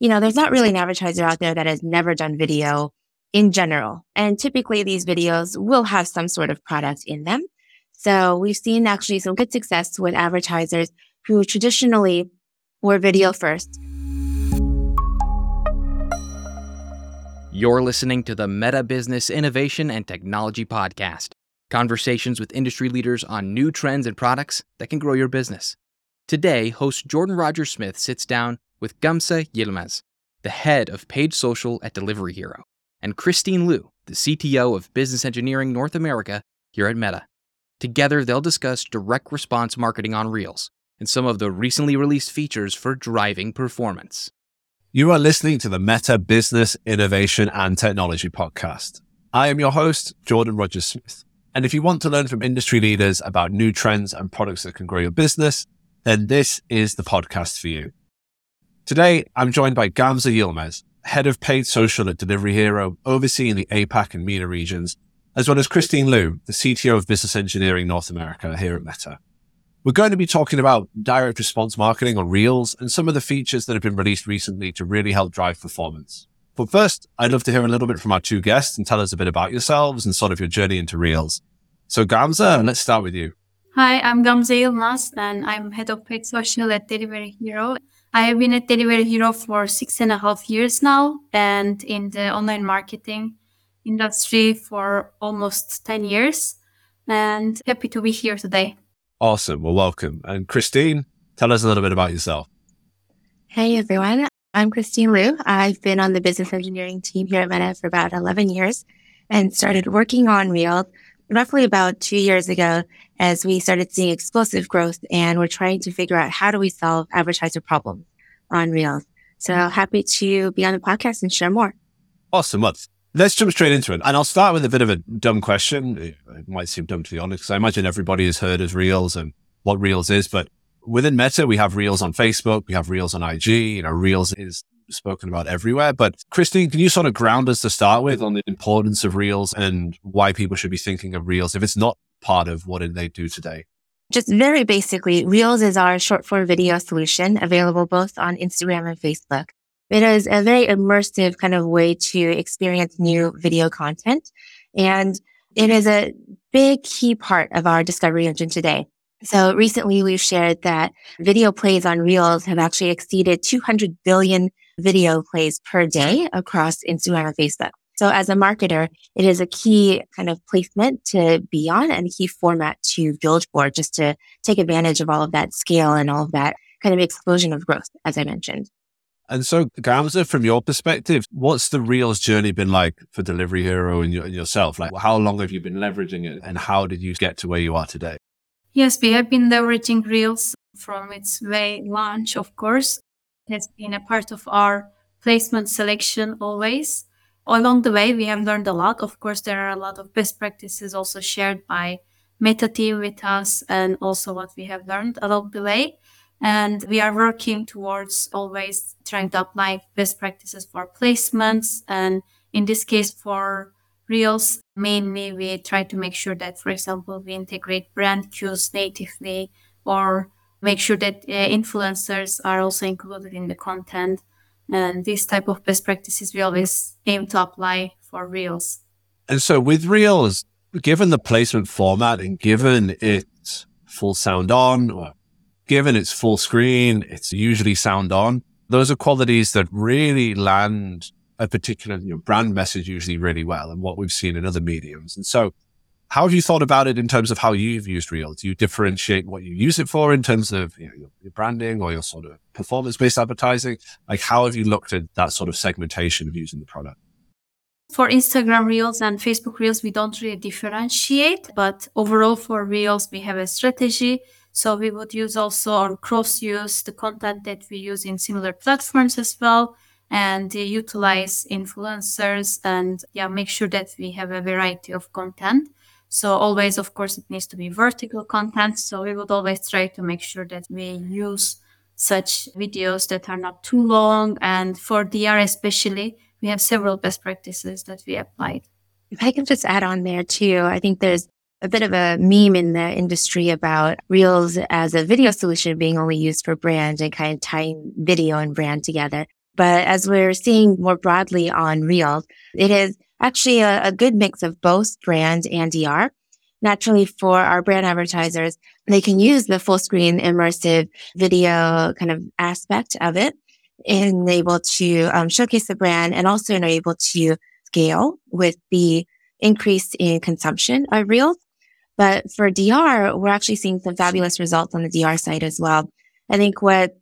you know, there's not really an advertiser out there that has never done video in general. And typically these videos will have some sort of product in them. So we've seen actually some good success with advertisers who traditionally were video first. You're listening to the Meta Business Innovation and Technology Podcast conversations with industry leaders on new trends and products that can grow your business. Today, host Jordan Rogers Smith sits down with Gamze Yilmaz, the head of paid social at Delivery Hero, and Christine Lu, the CTO of Business Engineering North America here at Meta. Together, they'll discuss direct response marketing on Reels and some of the recently released features for driving performance. You are listening to the Meta Business Innovation and Technology Podcast. I am your host, Jordan Rogers Smith. And if you want to learn from industry leaders about new trends and products that can grow your business, then this is the podcast for you. Today, I'm joined by Gamze Yilmaz, head of paid social at Delivery Hero, overseeing the APAC and MENA regions, as well as Christine Lu, the CTO of Business Engineering North America here at Meta. We're going to be talking about direct response marketing on Reels and some of the features that have been released recently to really help drive performance. But first, I'd love to hear a little bit from our two guests and tell us a bit about yourselves and sort of your journey into Reels. So Gamze, let's start with you. Hi, I'm Gamze Yilmaz and I'm head of paid social at Delivery Hero. I have been at Delivery Hero for six and a half years now and in the online marketing industry for almost 10 years and happy to be here today. Awesome. Well, welcome. And Christine, tell us a little bit about yourself. Hey, everyone. I'm Christine Lu. I've been on the business engineering team here at Meta for about 11 years and started working on Real roughly about two years ago as we started seeing explosive growth and we're trying to figure out how do we solve advertiser problems on Reels. So happy to be on the podcast and share more. Awesome. Well, let's jump straight into it. And I'll start with a bit of a dumb question. It might seem dumb to be honest, because I imagine everybody has heard of Reels and what Reels is, but within Meta, we have Reels on Facebook, we have Reels on IG, you know, Reels is spoken about everywhere. But Christine, can you sort of ground us to start with on the importance of Reels and why people should be thinking of Reels if it's not part of what they do today? Just very basically, Reels is our short form video solution available both on Instagram and Facebook. It is a very immersive kind of way to experience new video content. And it is a big key part of our discovery engine today. So recently we've shared that video plays on Reels have actually exceeded 200 billion video plays per day across Instagram and Facebook. So as a marketer, it is a key kind of placement to be on and a key format to build for just to take advantage of all of that scale and all of that kind of explosion of growth, as I mentioned. And so, Gamze, from your perspective, what's the Reels journey been like for Delivery Hero and, and yourself? Like, how long have you been leveraging it and how did you get to where you are today? Yes, we have been leveraging Reels from its very launch, of course. Has been a part of our placement selection always. Along the way, we have learned a lot. Of course, there are a lot of best practices also shared by Meta team with us and also what we have learned along the way. And we are working towards always trying to apply best practices for placements. And in this case, for Reels, mainly we try to make sure that, for example, we integrate brand cues natively or make sure that uh, influencers are also included in the content. And these type of best practices we always aim to apply for Reels. And so with Reels, given the placement format and given its full sound on or given it's full screen, it's usually sound on. Those are qualities that really land a particular you know, brand message usually really well and what we've seen in other mediums. And so how have you thought about it in terms of how you've used Reel? Do you differentiate what you use it for in terms of you know, your branding or your sort of performance based advertising? Like how have you looked at that sort of segmentation of using the product? For Instagram Reels and Facebook Reels, we don't really differentiate, but overall for Reels, we have a strategy so we would use also or cross use the content that we use in similar platforms as well and uh, utilize influencers and yeah, make sure that we have a variety of content. So always, of course, it needs to be vertical content. So we would always try to make sure that we use such videos that are not too long. And for DR especially, we have several best practices that we applied. If I can just add on there too, I think there's a bit of a meme in the industry about Reels as a video solution being only used for brand and kind of tying video and brand together. But as we're seeing more broadly on Reels, it is actually a, a good mix of both brand and DR. Naturally, for our brand advertisers, they can use the full screen immersive video kind of aspect of it and able to um, showcase the brand and also are able to scale with the increase in consumption of Reels. But for DR, we're actually seeing some fabulous results on the DR side as well. I think what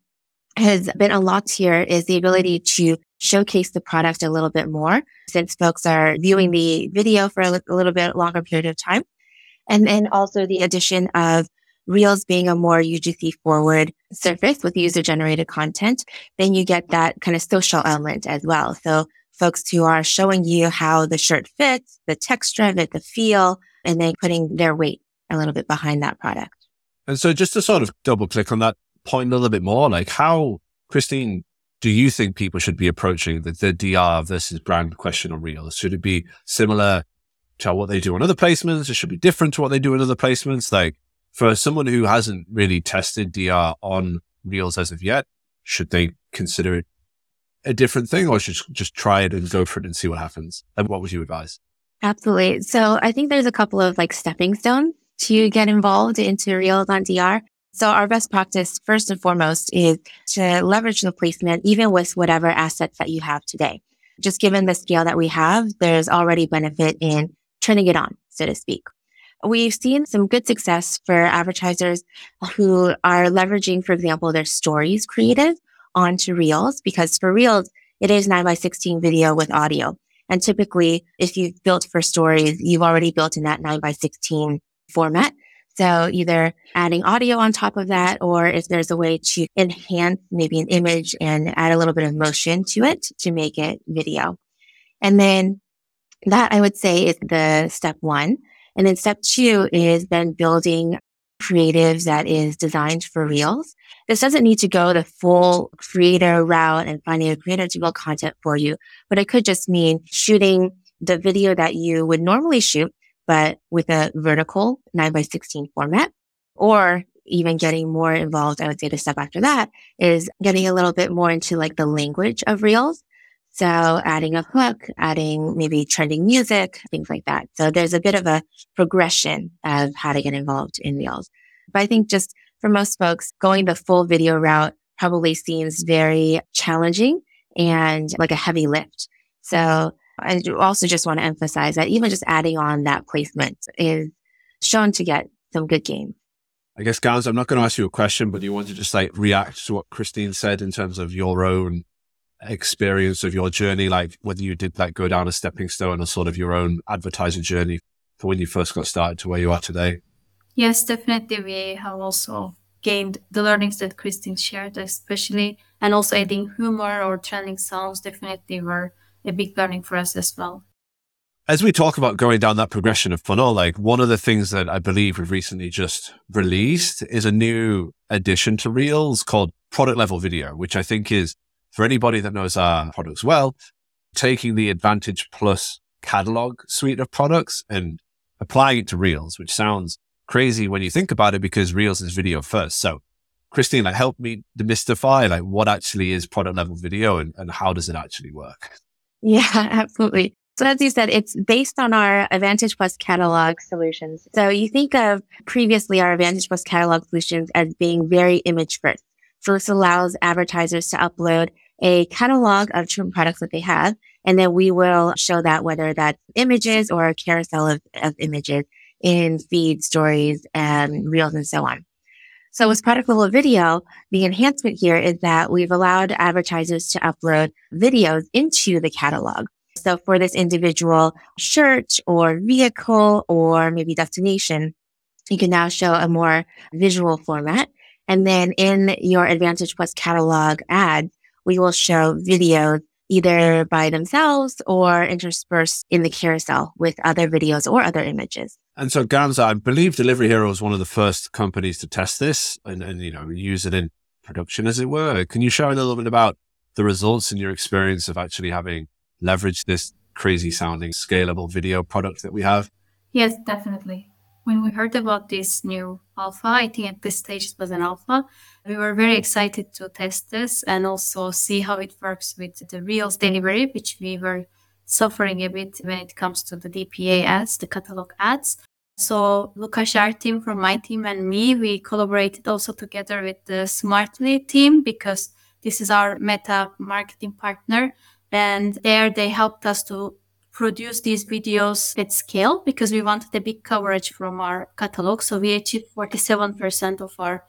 has been unlocked here is the ability to showcase the product a little bit more since folks are viewing the video for a, li- a little bit longer period of time. And then also the addition of Reels being a more UGC forward surface with user generated content, then you get that kind of social element as well. So folks who are showing you how the shirt fits, the texture of it, the feel, and then putting their weight a little bit behind that product. And so just to sort of double click on that point a little bit more, like how, Christine, do you think people should be approaching the, the DR versus brand question on Reels? Should it be similar to what they do on other placements? It should be different to what they do in other placements. Like for someone who hasn't really tested DR on Reels as of yet, should they consider it a different thing or should just try it and go for it and see what happens? And what would you advise? Absolutely. So I think there's a couple of like stepping stones to get involved into Reels on DR. So our best practice, first and foremost, is to leverage the placement, even with whatever assets that you have today. Just given the scale that we have, there's already benefit in turning it on, so to speak. We've seen some good success for advertisers who are leveraging, for example, their stories creative onto Reels because for Reels, it is 9 by 16 video with audio. And typically, if you've built for stories, you've already built in that 9 by 16 format. So either adding audio on top of that, or if there's a way to enhance maybe an image and add a little bit of motion to it to make it video. And then that I would say is the step one. And then step two is then building creatives that is designed for reels. This doesn't need to go the full creator route and finding a creator to build content for you, but it could just mean shooting the video that you would normally shoot but with a vertical 9 by 16 format or even getting more involved, I would say the step after that is getting a little bit more into like the language of reels. So adding a hook, adding maybe trending music, things like that. So there's a bit of a progression of how to get involved in reels. But I think just for most folks, going the full video route probably seems very challenging and like a heavy lift. So I also just want to emphasize that even just adding on that placement is shown to get some good gains. I guess, Gamze, I'm not going to ask you a question, but you want to just like react to what Christine said in terms of your own experience of your journey, like whether you did like go down a stepping stone or sort of your own advertising journey for when you first got started to where you are today. Yes, definitely. We have also gained the learnings that Christine shared, especially, and also adding humor or trending sounds definitely were a big learning for us as well. As we talk about going down that progression of funnel, like one of the things that I believe we've recently just released is a new addition to Reels called product level video, which I think is for anybody that knows our products well, taking the Advantage Plus catalog suite of products and applying it to Reels, which sounds crazy when you think about it because Reels is video first. So Christine, like help me demystify like what actually is product level video and, and how does it actually work? Yeah, absolutely. So as you said, it's based on our Advantage Plus catalog solutions. So you think of previously our Advantage Plus catalog solutions as being very image first. So this allows advertisers to upload a catalog of different products that they have. And then we will show that whether that's images or a carousel of, of images in feed stories and reels and so on. So with product level video, the enhancement here is that we've allowed advertisers to upload videos into the catalog. So for this individual shirt or vehicle or maybe destination, you can now show a more visual format. And then in your Advantage Plus catalog ad, we will show videos either by themselves or interspersed in the carousel with other videos or other images. And so Gamze, I believe Delivery Hero was one of the first companies to test this and, and, you know, use it in production as it were. Can you share a little bit about the results and your experience of actually having leveraged this crazy sounding scalable video product that we have? Yes, definitely. When we heard about this new alpha, I think at this stage it was an alpha, we were very excited to test this and also see how it works with the Reels delivery, which we were suffering a bit when it comes to the DPA ads, the catalog ads. So Lukas, our team from my team and me, we collaborated also together with the Smartly team because this is our meta marketing partner. And there they helped us to produce these videos at scale because we wanted a big coverage from our catalog. So we achieved 47% of our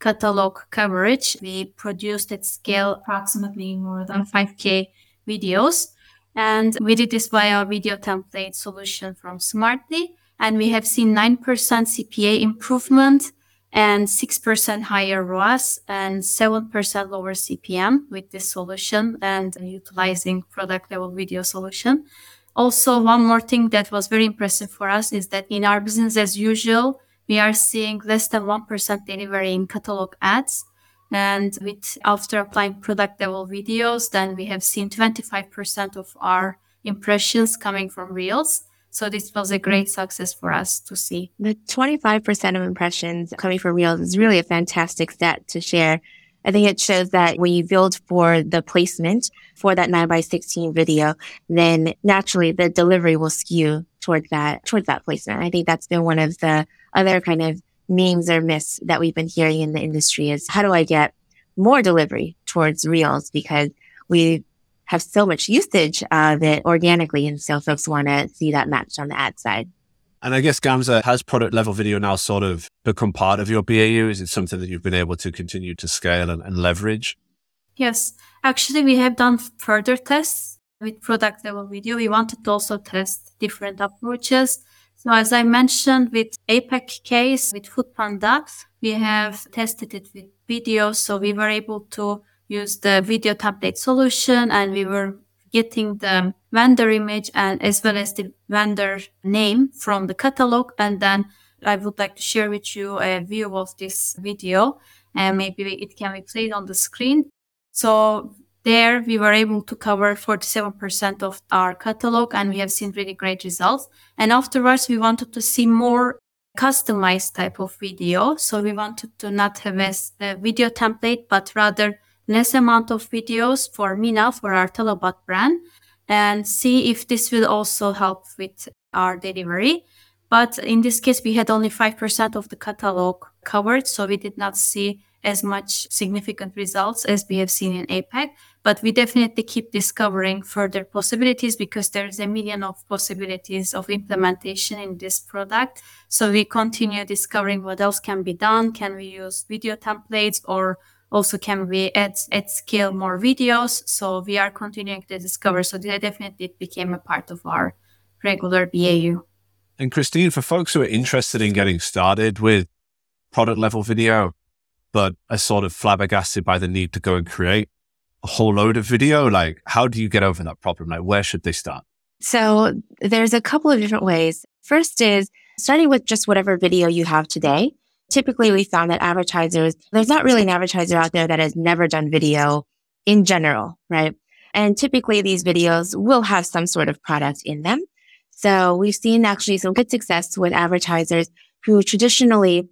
catalog coverage. We produced at scale approximately more than 5K videos. And we did this via video template solution from Smartly. And we have seen 9% CPA improvement and 6% higher ROAS and 7% lower CPM with this solution and utilizing product level video solution. Also, one more thing that was very impressive for us is that in our business as usual, we are seeing less than 1% delivery in catalog ads. And with after applying product level videos, then we have seen 25% of our impressions coming from Reels. So this was a great success for us to see. The 25% of impressions coming from Reels is really a fantastic stat to share. I think it shows that when you build for the placement for that 9 by 16 video, then naturally the delivery will skew towards that, towards that placement. I think that's been one of the other kind of memes or myths that we've been hearing in the industry is how do I get more delivery towards reels because we have so much usage of it organically. And so folks want to see that matched on the ad side. And I guess Gamze, has product level video now sort of become part of your BAU. Is it something that you've been able to continue to scale and, and leverage? Yes, actually, we have done further tests with product level video. We wanted to also test different approaches. So as I mentioned with APAC case with Foodpanda, we have tested it with video. So we were able to use the video template solution and we were getting the vendor image and as well as the vendor name from the catalog. And then I would like to share with you a view of this video and maybe it can be played on the screen. So there we were able to cover 47% of our catalog and we have seen really great results. And afterwards we wanted to see more customized type of video. So we wanted to not have a, a video template, but rather less amount of videos for MENA, for our Talabat brand, and see if this will also help with our delivery. But in this case, we had only 5% of the catalog covered, so we did not see as much significant results as we have seen in APAC. But we definitely keep discovering further possibilities because there's a million of possibilities of implementation in this product. So we continue discovering what else can be done. Can we use video templates or also can we add at scale more videos? So we are continuing to discover. So that definitely became a part of our regular BAU. And Christine, for folks who are interested in getting started with product level video, but are sort of flabbergasted by the need to go and create a whole load of video, like how do you get over that problem? Like where should they start? So there's a couple of different ways. First is starting with just whatever video you have today typically we found that advertisers, there's not really an advertiser out there that has never done video in general, right? And typically these videos will have some sort of product in them. So we've seen actually some good success with advertisers who traditionally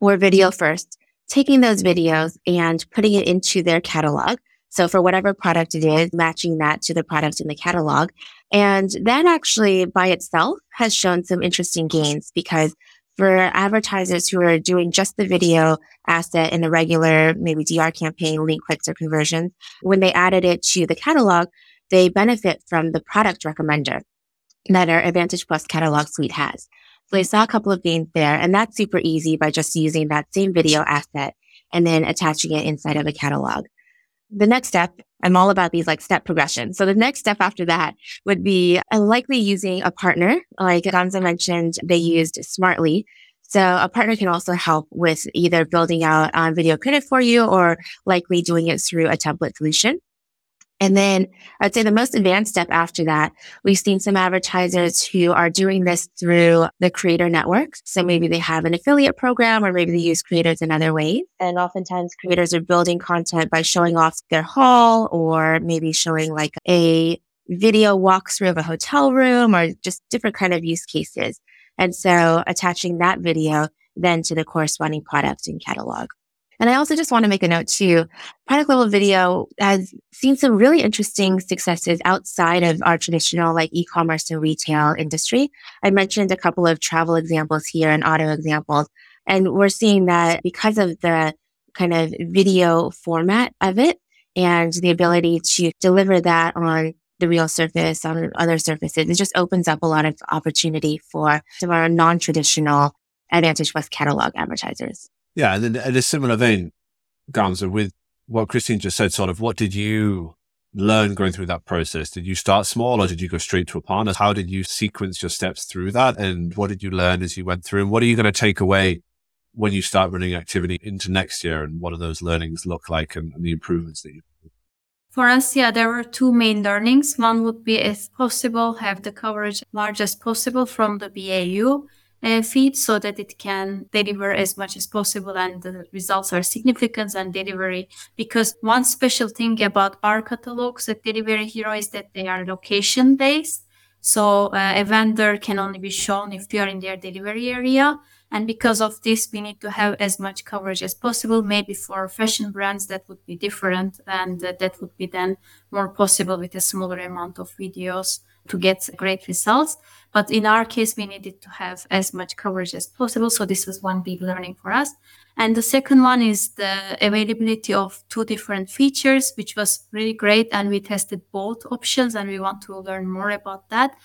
were video first, taking those videos and putting it into their catalog. So for whatever product it is, matching that to the product in the catalog. And that actually by itself has shown some interesting gains because for advertisers who are doing just the video asset in a regular, maybe DR campaign, link clicks or conversions, when they added it to the catalog, they benefit from the product recommender that our Advantage Plus catalog suite has. So they saw a couple of gains there and that's super easy by just using that same video asset and then attaching it inside of a catalog. The next step I'm all about these like step progression. So the next step after that would be uh, likely using a partner. Like Gamze mentioned, they used Smartly. So a partner can also help with either building out on video credit for you or likely doing it through a template solution. And then I'd say the most advanced step after that, we've seen some advertisers who are doing this through the creator network. So maybe they have an affiliate program or maybe they use creators in other ways. And oftentimes creators are building content by showing off their haul or maybe showing like a video walkthrough of a hotel room or just different kind of use cases. And so attaching that video then to the corresponding product and catalog. And I also just want to make a note too. Product level video has seen some really interesting successes outside of our traditional like e-commerce and retail industry. I mentioned a couple of travel examples here and auto examples. And we're seeing that because of the kind of video format of it and the ability to deliver that on the real surface, on other surfaces, it just opens up a lot of opportunity for some of our non-traditional Advantage Plus catalog advertisers. Yeah. And then in a similar vein, Gamze, with what Christine just said, sort of what did you learn going through that process? Did you start small or did you go straight to a partner? How did you sequence your steps through that? And what did you learn as you went through? And what are you going to take away when you start running activity into next year? And what do those learnings look like and, and the improvements that you for us, yeah, there were two main learnings. One would be, if possible, have the coverage large as possible from the BAU uh, feed so that it can deliver as much as possible and the results are significant and delivery. Because one special thing about our catalogs at Delivery Hero is that they are location based. So uh, a vendor can only be shown if you are in their delivery area. And because of this, we need to have as much coverage as possible. Maybe for fashion brands, that would be different. And uh, that would be then more possible with a smaller amount of videos to get great results. But in our case, we needed to have as much coverage as possible. So this was one big learning for us. And the second one is the availability of two different features, which was really great. And we tested both options and we want to learn more about that.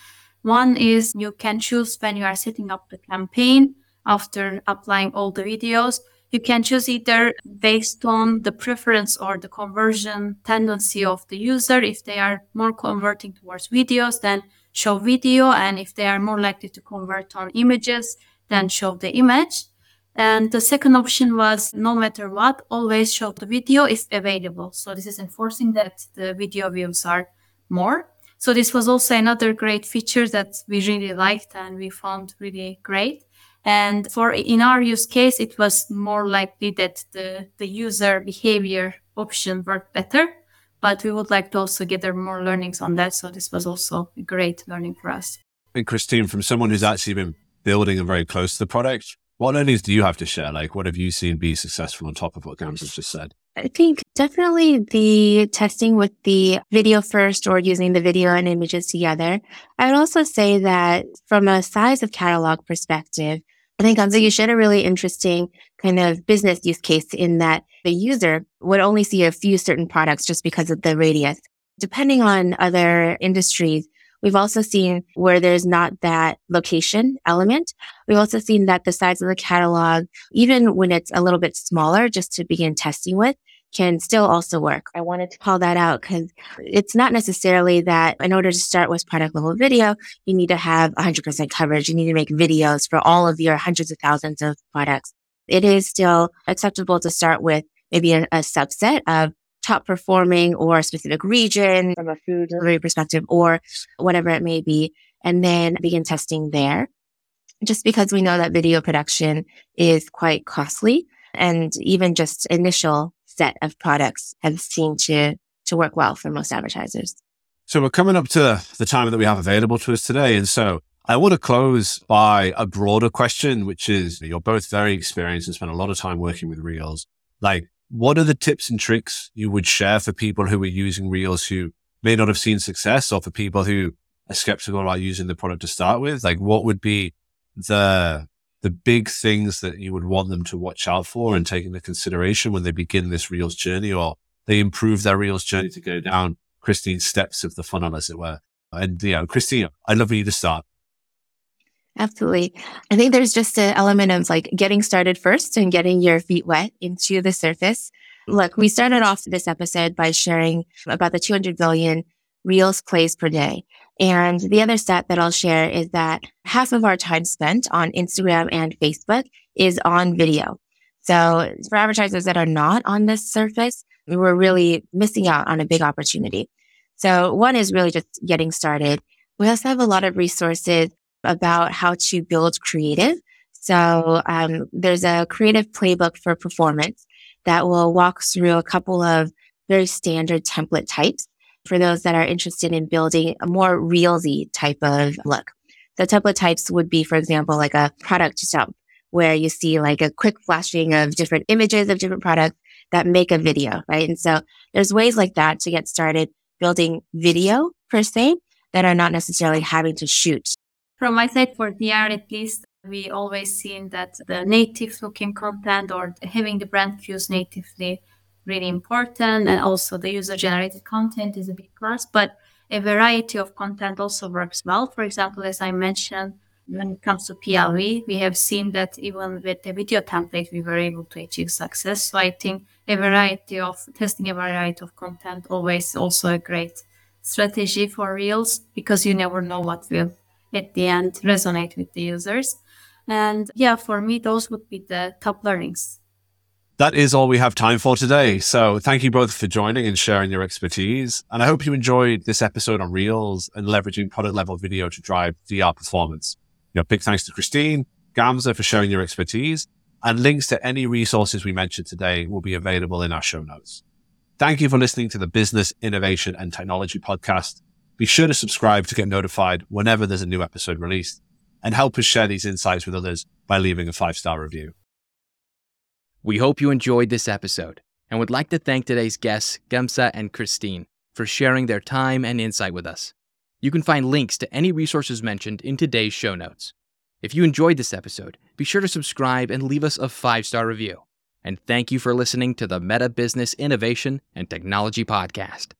One is you can choose when you are setting up the campaign after applying all the videos you can choose either based on the preference or the conversion tendency of the user. If they are more converting towards videos, then show video. And if they are more likely to convert on images, then show the image. And the second option was no matter what, always show the video if available. So this is enforcing that the video views are more. So this was also another great feature that we really liked and we found really great. And for in our use case, it was more likely that the, the user behavior option worked better. But we would like to also gather more learnings on that. So this was also a great learning for us. And Christine, from someone who's actually been building and very close to the product, what learnings do you have to share? Like, what have you seen be successful on top of what Gamze has just said? I think definitely the testing with the video first or using the video and images together. I would also say that from a size of catalog perspective, I think you shared a really interesting kind of business use case in that the user would only see a few certain products just because of the radius. Depending on other industries, we've also seen where there's not that location element. We've also seen that the size of the catalog, even when it's a little bit smaller, just to begin testing with, can still also work. I wanted to call that out because it's not necessarily that in order to start with product level video, you need to have 100% coverage. You need to make videos for all of your hundreds of thousands of products. It is still acceptable to start with maybe a, a subset of top performing or a specific region from a food delivery perspective or whatever it may be, and then begin testing there. Just because we know that video production is quite costly and even just initial set of products have seemed to, to work well for most advertisers. So we're coming up to the time that we have available to us today. And so I want to close by a broader question, which is you're both very experienced and spent a lot of time working with Reels. Like, what are the tips and tricks you would share for people who are using Reels who may not have seen success or for people who are skeptical about using the product to start with? Like, what would be the the big things that you would want them to watch out for and take into consideration when they begin this Reels journey or they improve their Reels journey to go down Christine's steps of the funnel, as it were. And, you know, Christine, I'd love for you to start. Absolutely. I think there's just an element of like getting started first and getting your feet wet into the surface. Mm. Look, we started off this episode by sharing about the 200 billion Reels plays per day. And the other stat that I'll share is that half of our time spent on Instagram and Facebook is on video. So for advertisers that are not on this surface, we were really missing out on a big opportunity. So one is really just getting started. We also have a lot of resources about how to build creative. So um, there's a creative playbook for performance that will walk through a couple of very standard template types for those that are interested in building a more reelsy type of look. The template types would be, for example, like a product dump where you see like a quick flashing of different images of different products that make a video, right? And so there's ways like that to get started building video per se that are not necessarily having to shoot. From my side for DR at least, we always seen that the native looking content or having the brand cues natively really important and also the user generated content is a big plus but a variety of content also works well. For example as i mentioned when it comes to plv we have seen that even with the video template we were able to achieve success. So i think a variety of testing a variety of content always also a great strategy for reels because you never know what will at the end resonate with the users. And yeah for me those would be the top learnings that is all we have time for today. So thank you both for joining and sharing your expertise. And I hope you enjoyed this episode on Reels and leveraging product level video to drive DR performance. You know, big thanks to Christine, Gamze for sharing your expertise and links to any resources we mentioned today will be available in our show notes. Thank you for listening to the Business Innovation and Technology podcast. Be sure to subscribe to get notified whenever there's a new episode released and help us share these insights with others by leaving a five star review. We hope you enjoyed this episode and would like to thank today's guests, Gamze and Christine, for sharing their time and insight with us. You can find links to any resources mentioned in today's show notes. If you enjoyed this episode, be sure to subscribe and leave us a five star review. And thank you for listening to the Meta Business Innovation and Technology Podcast.